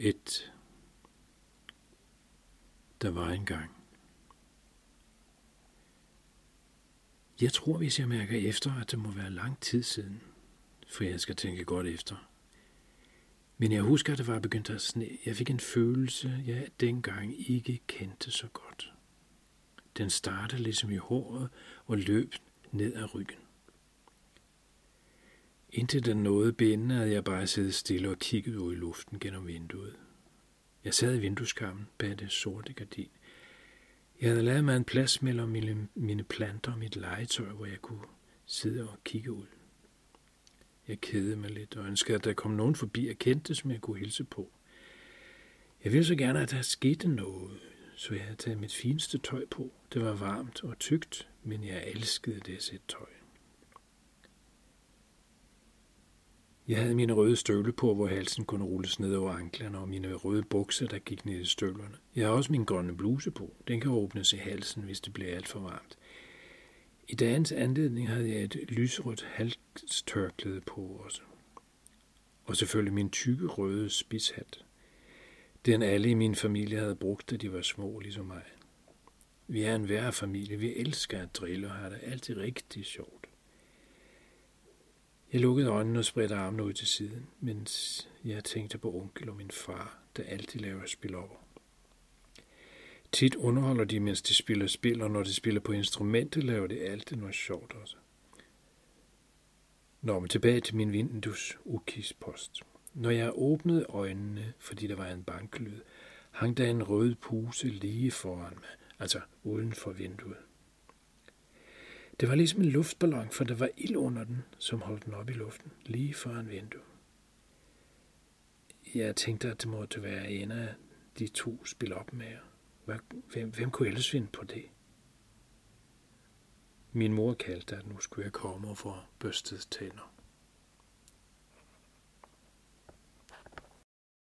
Et der var engang. Jeg tror, hvis jeg mærker efter, at det må være lang tid siden, for jeg skal tænke godt efter. Men jeg husker, at det var begyndt at sne. Jeg fik en følelse, jeg dengang ikke kendte så godt. Den startede ligesom i håret og løb ned ad ryggen. Indtil den nåede benen, havde jeg bare siddet stille og kigget ud i luften gennem vinduet. Jeg sad i vindueskarmen bag det sorte gardin. Jeg havde lavet mig en plads mellem mine, mine planter og mit legetøj, hvor jeg kunne sidde og kigge ud. Jeg kedede mig lidt og ønskede, at der kom nogen forbi og kendte, som jeg kunne hilse på. Jeg ville så gerne, at der skete noget, så jeg havde taget mit fineste tøj på. Det var varmt og tykt, men jeg elskede det sæt tøj. Jeg havde mine røde støvle på, hvor halsen kunne rulles ned over anklerne, og mine røde bukser, der gik ned i støvlerne. Jeg har også min grønne bluse på. Den kan åbnes i halsen, hvis det bliver alt for varmt. I dagens anledning havde jeg et lysrødt halstørklæde på også. Og selvfølgelig min tykke røde spidshat. Den alle i min familie havde brugt, da de var små, ligesom mig. Vi er en værre familie. Vi elsker at drille og har det altid rigtig sjovt. Jeg lukkede øjnene og spredte armene ud til siden, mens jeg tænkte på onkel og min far, der altid laver spil over. Tit underholder de, mens de spiller spil, og når de spiller på instrumentet, laver det altid noget sjovt også. Nå, men tilbage til min vindus ukispost. Når jeg åbnede øjnene, fordi der var en banklyd, hang der en rød puse lige foran mig, altså uden for vinduet. Det var ligesom en luftballon, for der var ild under den, som holdt den op i luften, lige foran vinduet. Jeg tænkte, at det måtte være en af de to spil op med. Hvem, hvem kunne ellers finde på det? Min mor kaldte, at nu skulle jeg komme og få børstet tænder.